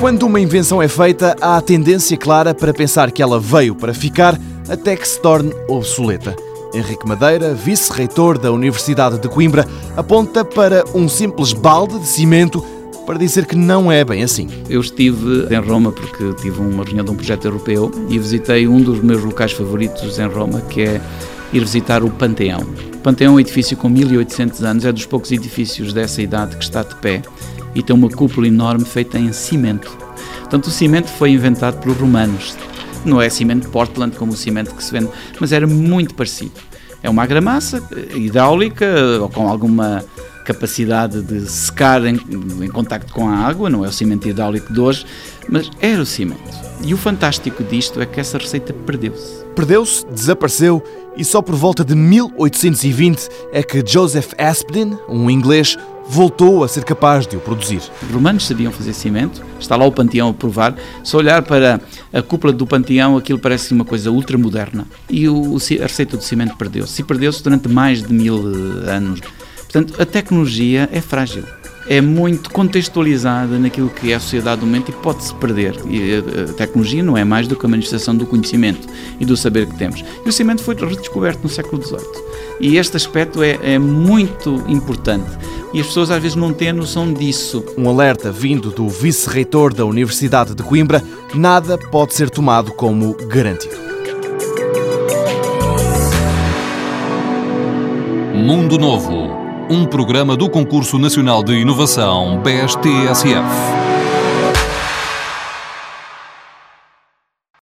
Quando uma invenção é feita, há a tendência clara para pensar que ela veio para ficar até que se torne obsoleta. Henrique Madeira, vice-reitor da Universidade de Coimbra, aponta para um simples balde de cimento para dizer que não é bem assim. Eu estive em Roma porque tive uma reunião de um projeto europeu e visitei um dos meus locais favoritos em Roma, que é ir visitar o Panteão. O Panteão é um edifício com 1800 anos, é dos poucos edifícios dessa idade que está de pé e tem uma cúpula enorme feita em cimento. Portanto, o cimento foi inventado pelos romanos. Não é cimento Portland como o cimento que se vende, mas era muito parecido. É uma argamassa eh, hidráulica ou com alguma capacidade de secar em, em contacto com a água, não é o cimento hidráulico de hoje, mas era o cimento. E o fantástico disto é que essa receita perdeu-se. Perdeu-se, desapareceu e só por volta de 1820 é que Joseph Aspdin, um inglês, voltou a ser capaz de o produzir. Os romanos sabiam fazer cimento, está lá o panteão a provar. Se olhar para a cúpula do panteão, aquilo parece uma coisa ultramoderna. E o, a receita do cimento perdeu-se. E perdeu-se durante mais de mil eh, anos. Portanto, a tecnologia é frágil. É muito contextualizada naquilo que é a sociedade do momento e pode-se perder. E a tecnologia não é mais do que a manifestação do conhecimento e do saber que temos. E o cimento foi redescoberto no século XVIII. E este aspecto é, é muito importante. E as pessoas às vezes não têm noção disso. Um alerta vindo do vice-reitor da Universidade de Coimbra: nada pode ser tomado como garantido. Mundo Novo um programa do Concurso Nacional de Inovação BSTSF.